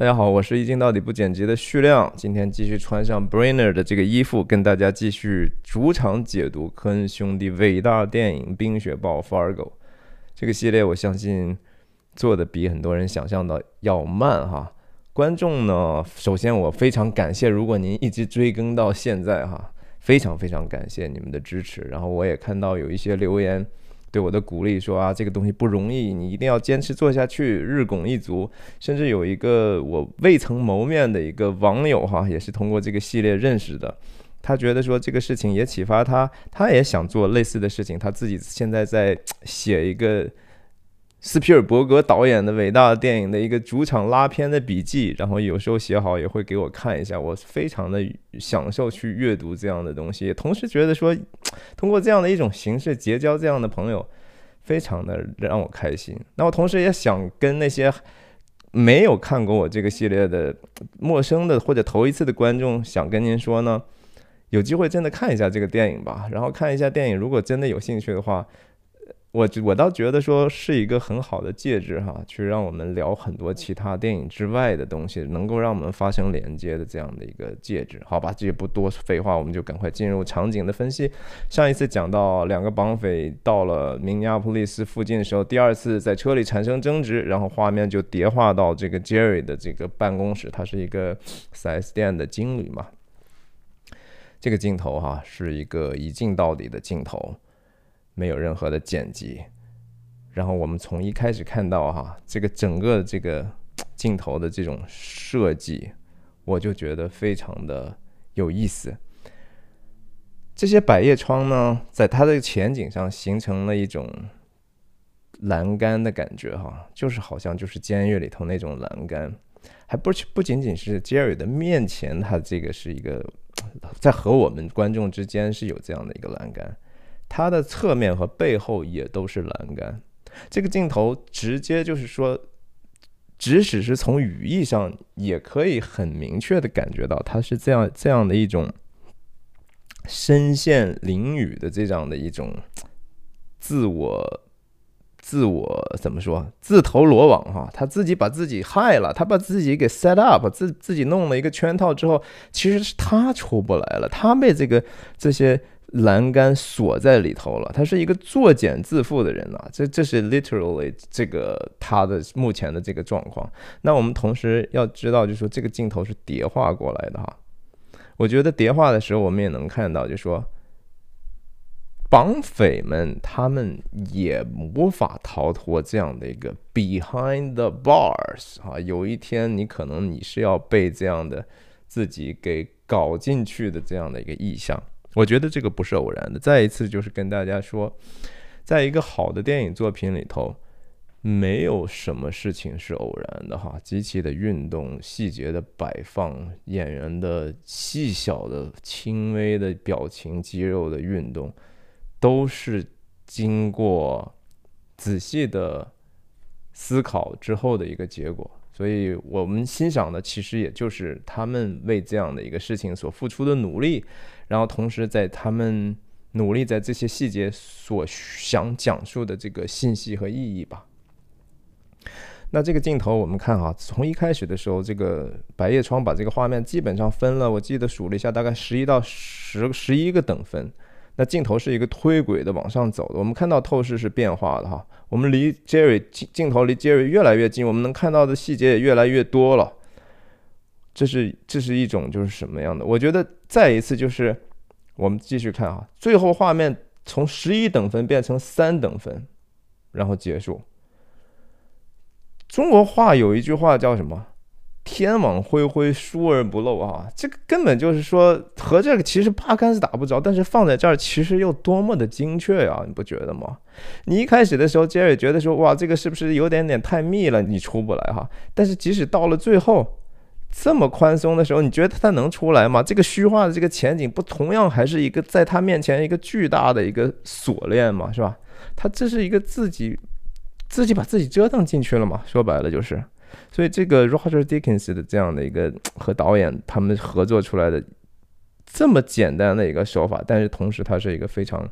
大家好，我是一镜到底不剪辑的旭亮，今天继续穿上 Brainer 的这个衣服，跟大家继续主场解读科恩兄弟伟大电影《冰雪暴 Fargo》这个系列。我相信做的比很多人想象的要慢哈。观众呢，首先我非常感谢，如果您一直追更到现在哈，非常非常感谢你们的支持。然后我也看到有一些留言。对我的鼓励说啊，这个东西不容易，你一定要坚持做下去，日拱一卒。甚至有一个我未曾谋面的一个网友哈，也是通过这个系列认识的，他觉得说这个事情也启发他，他也想做类似的事情，他自己现在在写一个。斯皮尔伯格导演的伟大的电影的一个主场拉片的笔记，然后有时候写好也会给我看一下，我非常的享受去阅读这样的东西，同时觉得说，通过这样的一种形式结交这样的朋友，非常的让我开心。那我同时也想跟那些没有看过我这个系列的陌生的或者头一次的观众，想跟您说呢，有机会真的看一下这个电影吧，然后看一下电影，如果真的有兴趣的话。我我倒觉得说是一个很好的介质哈，去让我们聊很多其他电影之外的东西，能够让我们发生连接的这样的一个介质，好吧？这也不多废话，我们就赶快进入场景的分析。上一次讲到两个绑匪到了明尼阿普利斯附近的时候，第二次在车里产生争执，然后画面就叠化到这个 Jerry 的这个办公室，他是一个 4S 店的经理嘛。这个镜头哈是一个一镜到底的镜头。没有任何的剪辑，然后我们从一开始看到哈，这个整个这个镜头的这种设计，我就觉得非常的有意思。这些百叶窗呢，在它的前景上形成了一种栏杆的感觉哈，就是好像就是监狱里头那种栏杆，还不不仅仅是杰瑞的面前，它这个是一个在和我们观众之间是有这样的一个栏杆。它的侧面和背后也都是栏杆，这个镜头直接就是说，即使是从语义上，也可以很明确的感觉到，它是这样这样的一种身陷囹圄的这样的一种自我自我怎么说自投罗网哈，他自己把自己害了，他把自己给 set up，自自己弄了一个圈套之后，其实是他出不来了，他被这个这些。栏杆锁在里头了，他是一个作茧自缚的人呐，这这是 literally 这个他的目前的这个状况。那我们同时要知道，就是说这个镜头是叠画过来的哈。我觉得叠画的时候，我们也能看到，就说绑匪们他们也无法逃脱这样的一个 behind the bars 啊。有一天你可能你是要被这样的自己给搞进去的这样的一个意向。我觉得这个不是偶然的。再一次就是跟大家说，在一个好的电影作品里头，没有什么事情是偶然的哈。机器的运动、细节的摆放、演员的细小的、轻微的表情、肌肉的运动，都是经过仔细的思考之后的一个结果。所以我们欣赏的其实也就是他们为这样的一个事情所付出的努力。然后同时，在他们努力在这些细节所想讲述的这个信息和意义吧。那这个镜头我们看哈，从一开始的时候，这个百叶窗把这个画面基本上分了，我记得数了一下，大概十一到十十一个等分。那镜头是一个推轨的往上走的，我们看到透视是变化的哈。我们离 Jerry 镜镜头离 Jerry 越来越近，我们能看到的细节也越来越多了。这是这是一种就是什么样的？我觉得再一次就是我们继续看啊，最后画面从十一等分变成三等分，然后结束。中国话有一句话叫什么？“天网恢恢，疏而不漏”啊，这个根本就是说和这个其实八竿子打不着，但是放在这儿其实又多么的精确呀，你不觉得吗？你一开始的时候，杰瑞觉得说哇，这个是不是有点点太密了，你出不来哈？但是即使到了最后。这么宽松的时候，你觉得他能出来吗？这个虚化的这个前景，不同样还是一个在他面前一个巨大的一个锁链嘛，是吧？他这是一个自己自己把自己折腾进去了嘛？说白了就是，所以这个 Roger Dickens 的这样的一个和导演他们合作出来的这么简单的一个手法，但是同时它是一个非常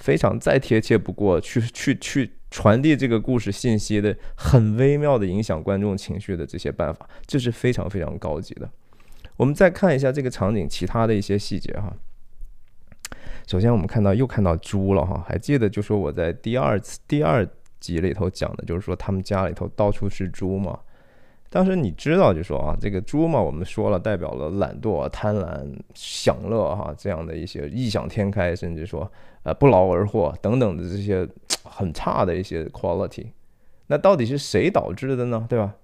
非常再贴切不过去去去传递这个故事信息的很微妙的影响观众情绪的这些办法，这是非常非常高级的。我们再看一下这个场景其他的一些细节哈。首先我们看到又看到猪了哈，还记得就说我在第二次第二集里头讲的就是说他们家里头到处是猪嘛。当时你知道就说啊，这个猪嘛，我们说了代表了懒惰、贪婪、享乐哈，这样的一些异想天开，甚至说呃不劳而获等等的这些很差的一些 quality。那到底是谁导致的呢？对吧？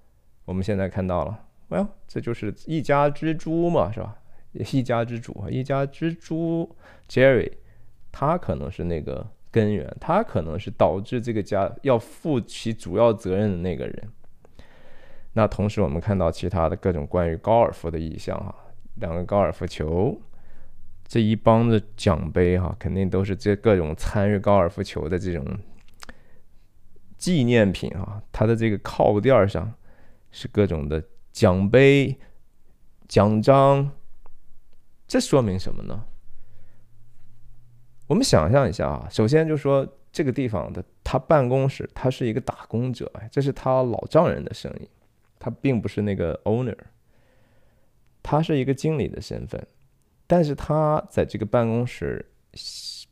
我们现在看到了，，Well，，这就是一家之猪嘛，是吧？一家之主，一家之猪 Jerry，他可能是那个根源，他可能是导致这个家要负起主要责任的那个人。那同时，我们看到其他的各种关于高尔夫的意象哈，两个高尔夫球，这一帮的奖杯哈，肯定都是这各种参与高尔夫球的这种纪念品啊。它的这个靠垫上是各种的奖杯、奖章，这说明什么呢？我们想象一下啊，首先就说这个地方的他办公室，他是一个打工者，这是他老丈人的生意。他并不是那个 owner，他是一个经理的身份，但是他在这个办公室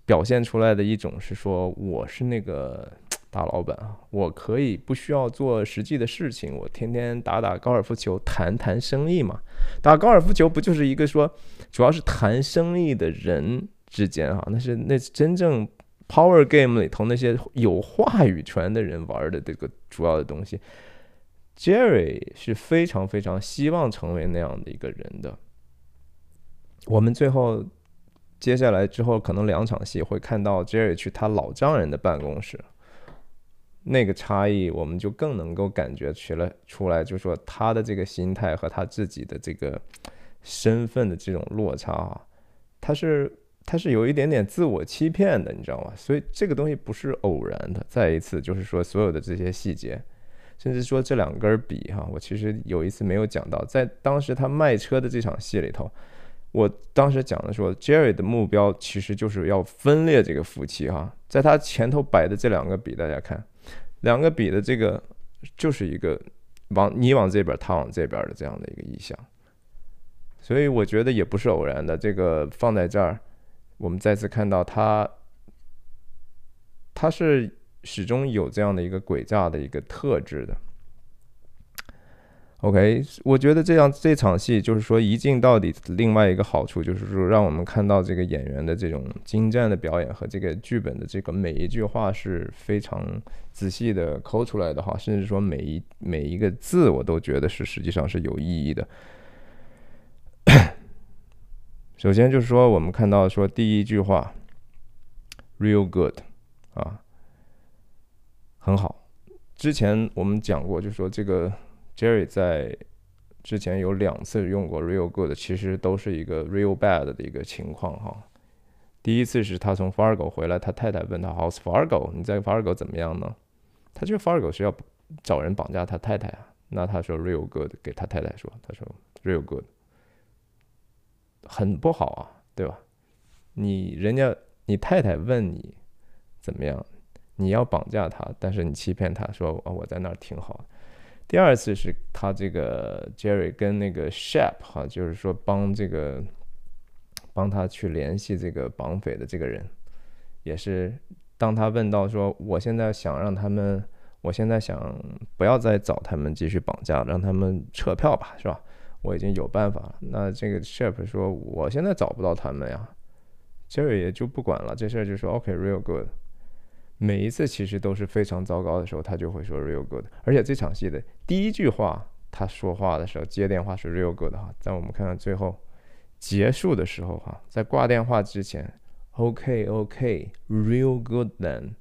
表现出来的一种是说，我是那个大老板啊，我可以不需要做实际的事情，我天天打打高尔夫球，谈谈生意嘛。打高尔夫球不就是一个说，主要是谈生意的人之间啊，那是那真正 power game 里头那些有话语权的人玩的这个主要的东西。Jerry 是非常非常希望成为那样的一个人的。我们最后接下来之后可能两场戏会看到 Jerry 去他老丈人的办公室，那个差异我们就更能够感觉出来出来，就说他的这个心态和他自己的这个身份的这种落差啊，他是他是有一点点自我欺骗的，你知道吗？所以这个东西不是偶然的。再一次就是说，所有的这些细节。甚至说这两根笔哈，我其实有一次没有讲到，在当时他卖车的这场戏里头，我当时讲的说，Jerry 的目标其实就是要分裂这个夫妻哈，在他前头摆的这两个笔，大家看，两个笔的这个就是一个往你往这边，他往这边的这样的一个意向，所以我觉得也不是偶然的，这个放在这儿，我们再次看到他，他是。始终有这样的一个诡诈的一个特质的。OK，我觉得这样这场戏就是说一镜到底。另外一个好处就是说，让我们看到这个演员的这种精湛的表演和这个剧本的这个每一句话是非常仔细的抠出来的哈，甚至说每一每一个字我都觉得是实际上是有意义的。首先就是说，我们看到说第一句话，real good 啊。很好，之前我们讲过，就说这个 Jerry 在之前有两次用过 real good，其实都是一个 real bad 的一个情况哈。第一次是他从 Fargo 回来，他太太问他 How's Fargo？你在 Fargo 怎么样呢？他觉得 Fargo 是要找人绑架他太太啊。那他说 real good，给他太太说，他说 real good，很不好啊，对吧？你人家你太太问你怎么样？你要绑架他，但是你欺骗他说啊我在那儿挺好。第二次是他这个 Jerry 跟那个 Shep 哈，就是说帮这个帮他去联系这个绑匪的这个人，也是当他问到说我现在想让他们，我现在想不要再找他们继续绑架，让他们撤票吧，是吧？我已经有办法了。那这个 Shep 说我现在找不到他们呀，Jerry 也就不管了，这事儿就说 OK，real good。每一次其实都是非常糟糕的时候，他就会说 real good。而且这场戏的第一句话，他说话的时候接电话是 real good 哈。在我们看看最后结束的时候哈，在挂电话之前，OK OK，real good then。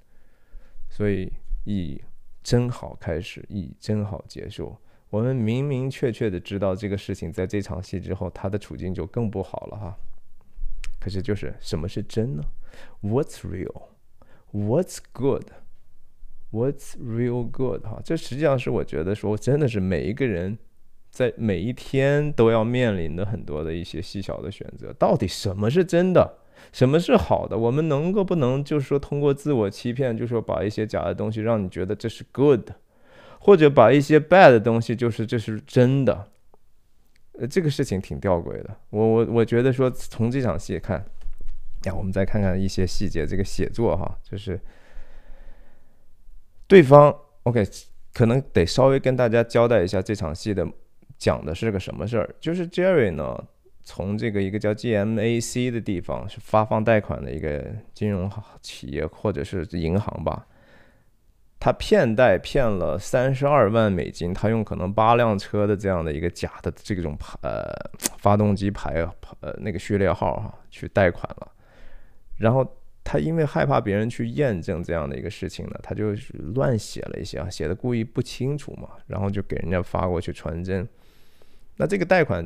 所以以真好开始，以真好结束。我们明明确确的知道这个事情在这场戏之后，他的处境就更不好了哈。可是就是什么是真呢？What's real？What's good? What's real good? 哈，这实际上是我觉得说，真的是每一个人在每一天都要面临的很多的一些细小的选择。到底什么是真的？什么是好的？我们能够不能就是说通过自我欺骗，就是说把一些假的东西让你觉得这是 good，或者把一些 bad 的东西就是这是真的？呃，这个事情挺吊诡的。我我我觉得说从这场戏看，呀，我们再看看一些细节，这个写作哈，就是对方 OK，可能得稍微跟大家交代一下这场戏的讲的是个什么事儿。就是 Jerry 呢，从这个一个叫 GMAC 的地方是发放贷款的一个金融企业或者是银行吧。他骗贷骗了三十二万美金，他用可能八辆车的这样的一个假的这种牌呃发动机牌呃那个序列号哈去贷款了，然后他因为害怕别人去验证这样的一个事情呢，他就是乱写了一些啊，写的故意不清楚嘛，然后就给人家发过去传真。那这个贷款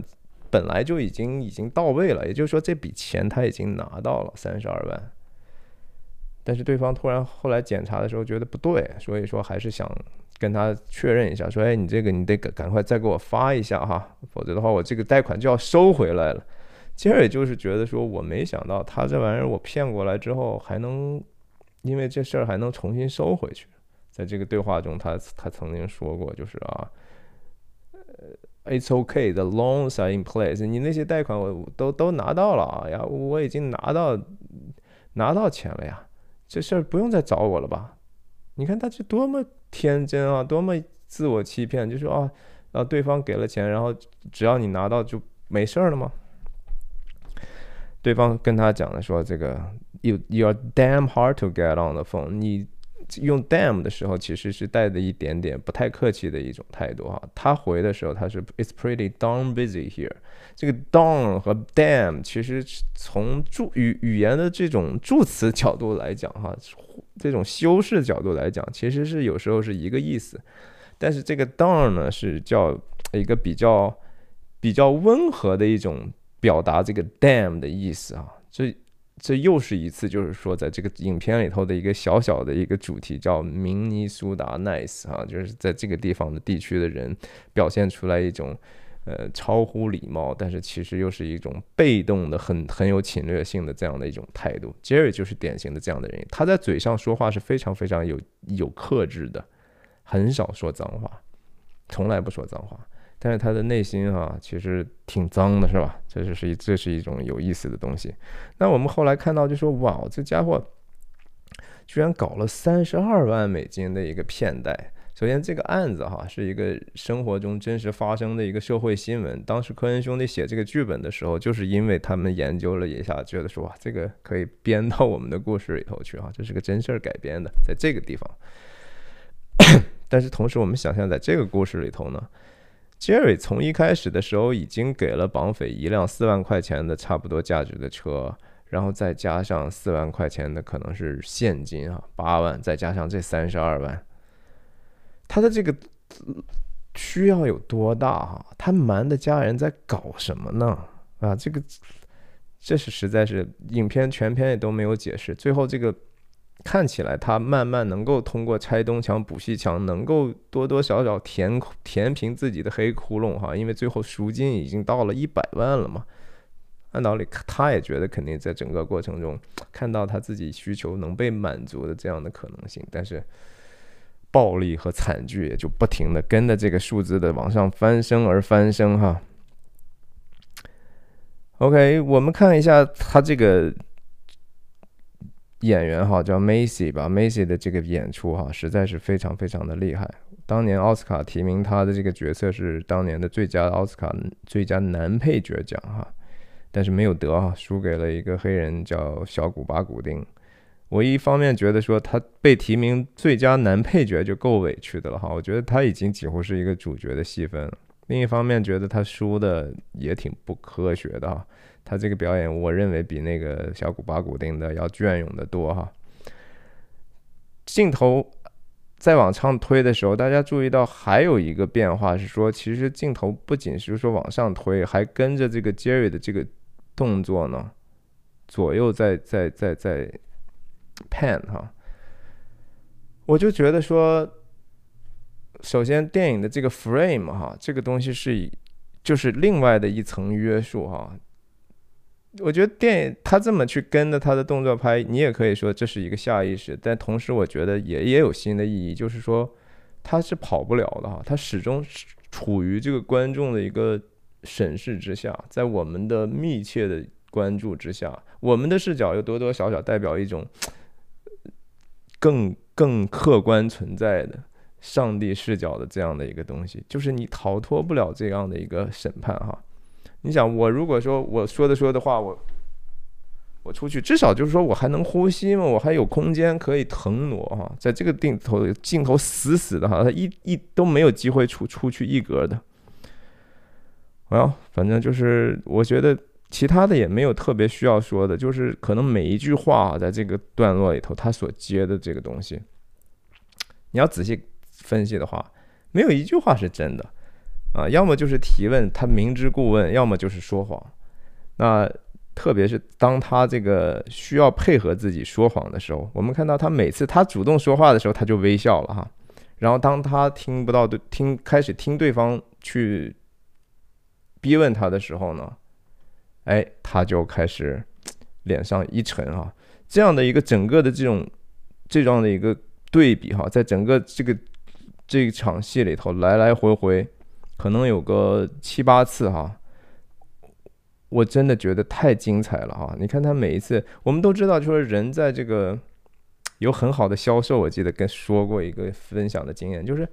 本来就已经已经到位了，也就是说这笔钱他已经拿到了三十二万。但是对方突然后来检查的时候觉得不对，所以说还是想跟他确认一下，说：“哎，你这个你得赶赶快再给我发一下哈，否则的话我这个贷款就要收回来了。”杰瑞就是觉得说，我没想到他这玩意儿我骗过来之后还能，因为这事儿还能重新收回去。在这个对话中，他他曾经说过，就是啊，呃，It's okay, the loans are in place。你那些贷款我都都拿到了啊呀，我已经拿到拿到钱了呀。这事儿不用再找我了吧？你看他这多么天真啊，多么自我欺骗，就说啊，然后对方给了钱，然后只要你拿到就没事儿了吗？对方跟他讲的说，这个 you you are damn hard to get on the phone，你。用 damn 的时候，其实是带着一点点不太客气的一种态度哈。他回的时候，他是 It's pretty darn busy here。这个 darn 和 damn 其实从助语语言的这种助词角度来讲哈，这种修饰角度来讲，其实是有时候是一个意思。但是这个 darn 呢，是叫一个比较比较温和的一种表达这个 damn 的意思啊。这这又是一次，就是说，在这个影片里头的一个小小的一个主题，叫明尼苏达 nice 啊，就是在这个地方的地区的人表现出来一种呃超乎礼貌，但是其实又是一种被动的、很很有侵略性的这样的一种态度。Jerry 就是典型的这样的人，他在嘴上说话是非常非常有有克制的，很少说脏话，从来不说脏话。但是他的内心哈，其实挺脏的，是吧？这就是一，这是一种有意思的东西。那我们后来看到，就说哇，这家伙居然搞了三十二万美金的一个骗贷。首先，这个案子哈是一个生活中真实发生的一个社会新闻。当时科恩兄弟写这个剧本的时候，就是因为他们研究了一下，觉得说哇，这个可以编到我们的故事里头去哈，这是个真事儿改编的，在这个地方。但是同时，我们想象在这个故事里头呢。Jerry 从一开始的时候已经给了绑匪一辆四万块钱的差不多价值的车，然后再加上四万块钱的可能是现金啊，八万，再加上这三十二万，他的这个需要有多大哈？他瞒的家人在搞什么呢？啊，这个这是实在是影片全片也都没有解释，最后这个。看起来他慢慢能够通过拆东墙补西墙，能够多多少少填填平自己的黑窟窿哈，因为最后赎金已经到了一百万了嘛。按道理他也觉得肯定在整个过程中看到他自己需求能被满足的这样的可能性，但是暴力和惨剧也就不停的跟着这个数字的往上翻升而翻升哈。OK，我们看一下他这个。演员哈叫 Macy 吧，Macy 的这个演出哈实在是非常非常的厉害。当年奥斯卡提名他的这个角色是当年的最佳奥斯卡最佳男配角奖哈，但是没有得哈，输给了一个黑人叫小古巴古丁。我一方面觉得说他被提名最佳男配角就够委屈的了哈，我觉得他已经几乎是一个主角的戏份了。另一方面觉得他输的也挺不科学的哈。他这个表演，我认为比那个小古巴古丁的要隽永的多哈。镜头再往上推的时候，大家注意到还有一个变化是说，其实镜头不仅是说往上推，还跟着这个 Jerry 的这个动作呢，左右在在在在 pan 哈。我就觉得说，首先电影的这个 frame 哈，这个东西是以就是另外的一层约束哈。我觉得电影他这么去跟着他的动作拍，你也可以说这是一个下意识，但同时我觉得也也有新的意义，就是说他是跑不了的哈，他始终处于这个观众的一个审视之下，在我们的密切的关注之下，我们的视角又多多少少代表一种更更客观存在的上帝视角的这样的一个东西，就是你逃脱不了这样的一个审判哈。你想，我如果说我说的说的话，我我出去，至少就是说我还能呼吸嘛，我还有空间可以腾挪哈，在这个镜头镜头死死的哈，他一一都没有机会出出去一格的。哦反正就是我觉得其他的也没有特别需要说的，就是可能每一句话啊在这个段落里头，他所接的这个东西，你要仔细分析的话，没有一句话是真的。啊，要么就是提问，他明知故问；要么就是说谎。那特别是当他这个需要配合自己说谎的时候，我们看到他每次他主动说话的时候，他就微笑了哈。然后当他听不到对听开始听对方去逼问他的时候呢，哎，他就开始脸上一沉啊。这样的一个整个的这种这样的一个对比哈，在整个这个这场戏里头来来回回。可能有个七八次哈，我真的觉得太精彩了哈！你看他每一次，我们都知道，就是人在这个有很好的销售，我记得跟说过一个分享的经验，就是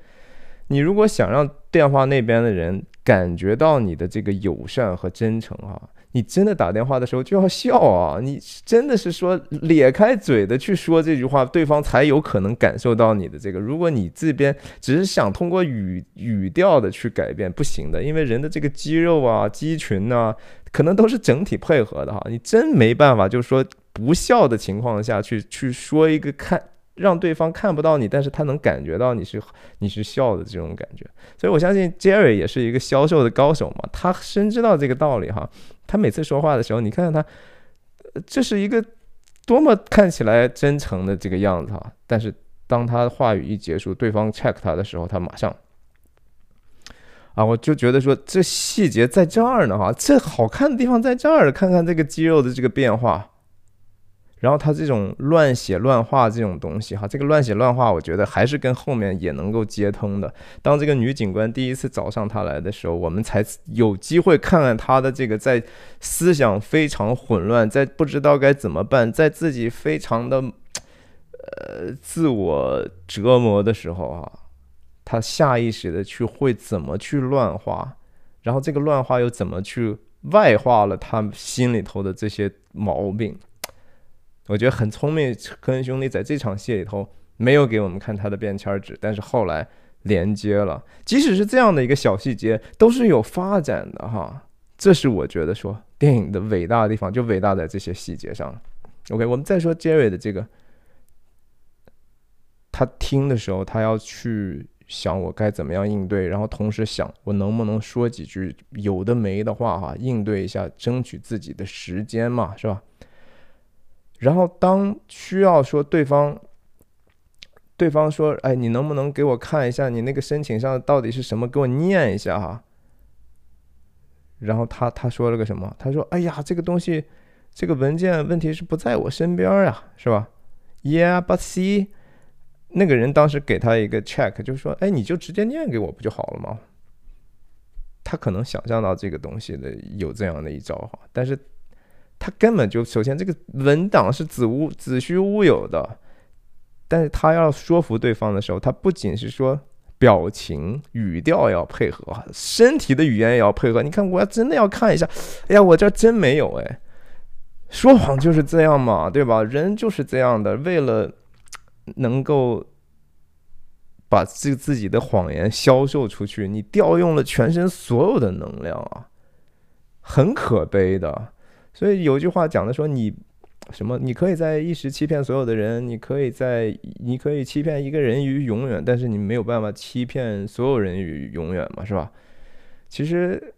你如果想让电话那边的人感觉到你的这个友善和真诚哈。你真的打电话的时候就要笑啊！你真的是说咧开嘴的去说这句话，对方才有可能感受到你的这个。如果你这边只是想通过语语调的去改变，不行的，因为人的这个肌肉啊、肌群呐，可能都是整体配合的哈。你真没办法，就是说不笑的情况下去去说一个看。让对方看不到你，但是他能感觉到你是你是笑的这种感觉，所以我相信 Jerry 也是一个销售的高手嘛，他深知到这个道理哈。他每次说话的时候，你看看他，这是一个多么看起来真诚的这个样子哈。但是当他话语一结束，对方 check 他的时候，他马上啊，我就觉得说这细节在这儿呢哈，这好看的地方在这儿，看看这个肌肉的这个变化。然后他这种乱写乱画这种东西，哈，这个乱写乱画，我觉得还是跟后面也能够接通的。当这个女警官第一次找上他来的时候，我们才有机会看看他的这个在思想非常混乱，在不知道该怎么办，在自己非常的呃自我折磨的时候啊，他下意识的去会怎么去乱画，然后这个乱画又怎么去外化了他心里头的这些毛病。我觉得很聪明，科恩兄弟在这场戏里头没有给我们看他的便签纸，但是后来连接了。即使是这样的一个小细节，都是有发展的哈。这是我觉得说电影的伟大的地方，就伟大在这些细节上。OK，我们再说 Jerry 的这个，他听的时候，他要去想我该怎么样应对，然后同时想我能不能说几句有的没的话哈，应对一下，争取自己的时间嘛，是吧？然后当需要说对方，对方说：“哎，你能不能给我看一下你那个申请上到底是什么？给我念一下哈。”然后他他说了个什么？他说：“哎呀，这个东西，这个文件问题是不在我身边呀，是吧？”Yeah, but see，那个人当时给他一个 check，就是说：“哎，你就直接念给我不就好了吗？”他可能想象到这个东西的有这样的一招哈，但是。他根本就首先这个文档是子无子虚乌有的，但是他要说服对方的时候，他不仅是说表情语调要配合，身体的语言也要配合。你看，我要真的要看一下，哎呀，我这真没有哎，说谎就是这样嘛，对吧？人就是这样的，为了能够把自自己的谎言销售出去，你调用了全身所有的能量啊，很可悲的。所以有句话讲的说，你什么？你可以在一时欺骗所有的人，你可以在，你可以欺骗一个人于永远，但是你没有办法欺骗所有人于永远嘛，是吧？其实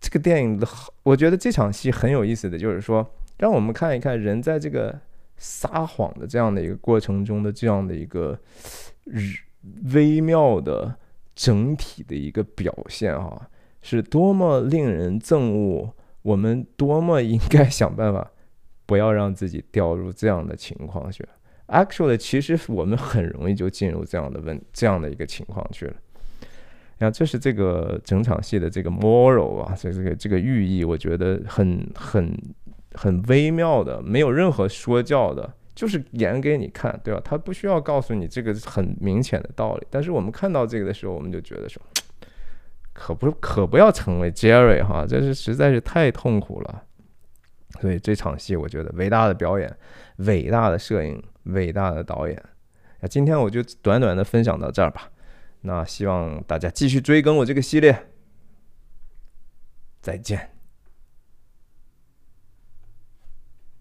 这个电影的，我觉得这场戏很有意思的就是说，让我们看一看人在这个撒谎的这样的一个过程中的这样的一个微妙的整体的一个表现，哈，是多么令人憎恶。我们多么应该想办法，不要让自己掉入这样的情况去。Actually，其实我们很容易就进入这样的问这样的一个情况去了。然后这是这个整场戏的这个 moral 啊，这这个这个寓意，我觉得很很很微妙的，没有任何说教的，就是演给你看，对吧？他不需要告诉你这个很明显的道理，但是我们看到这个的时候，我们就觉得说，可不可不要成为 Jerry 哈，这是实在是太痛苦了。所以这场戏，我觉得伟大的表演，伟大的摄影。伟大的导演，那今天我就短短的分享到这儿吧。那希望大家继续追更我这个系列，再见。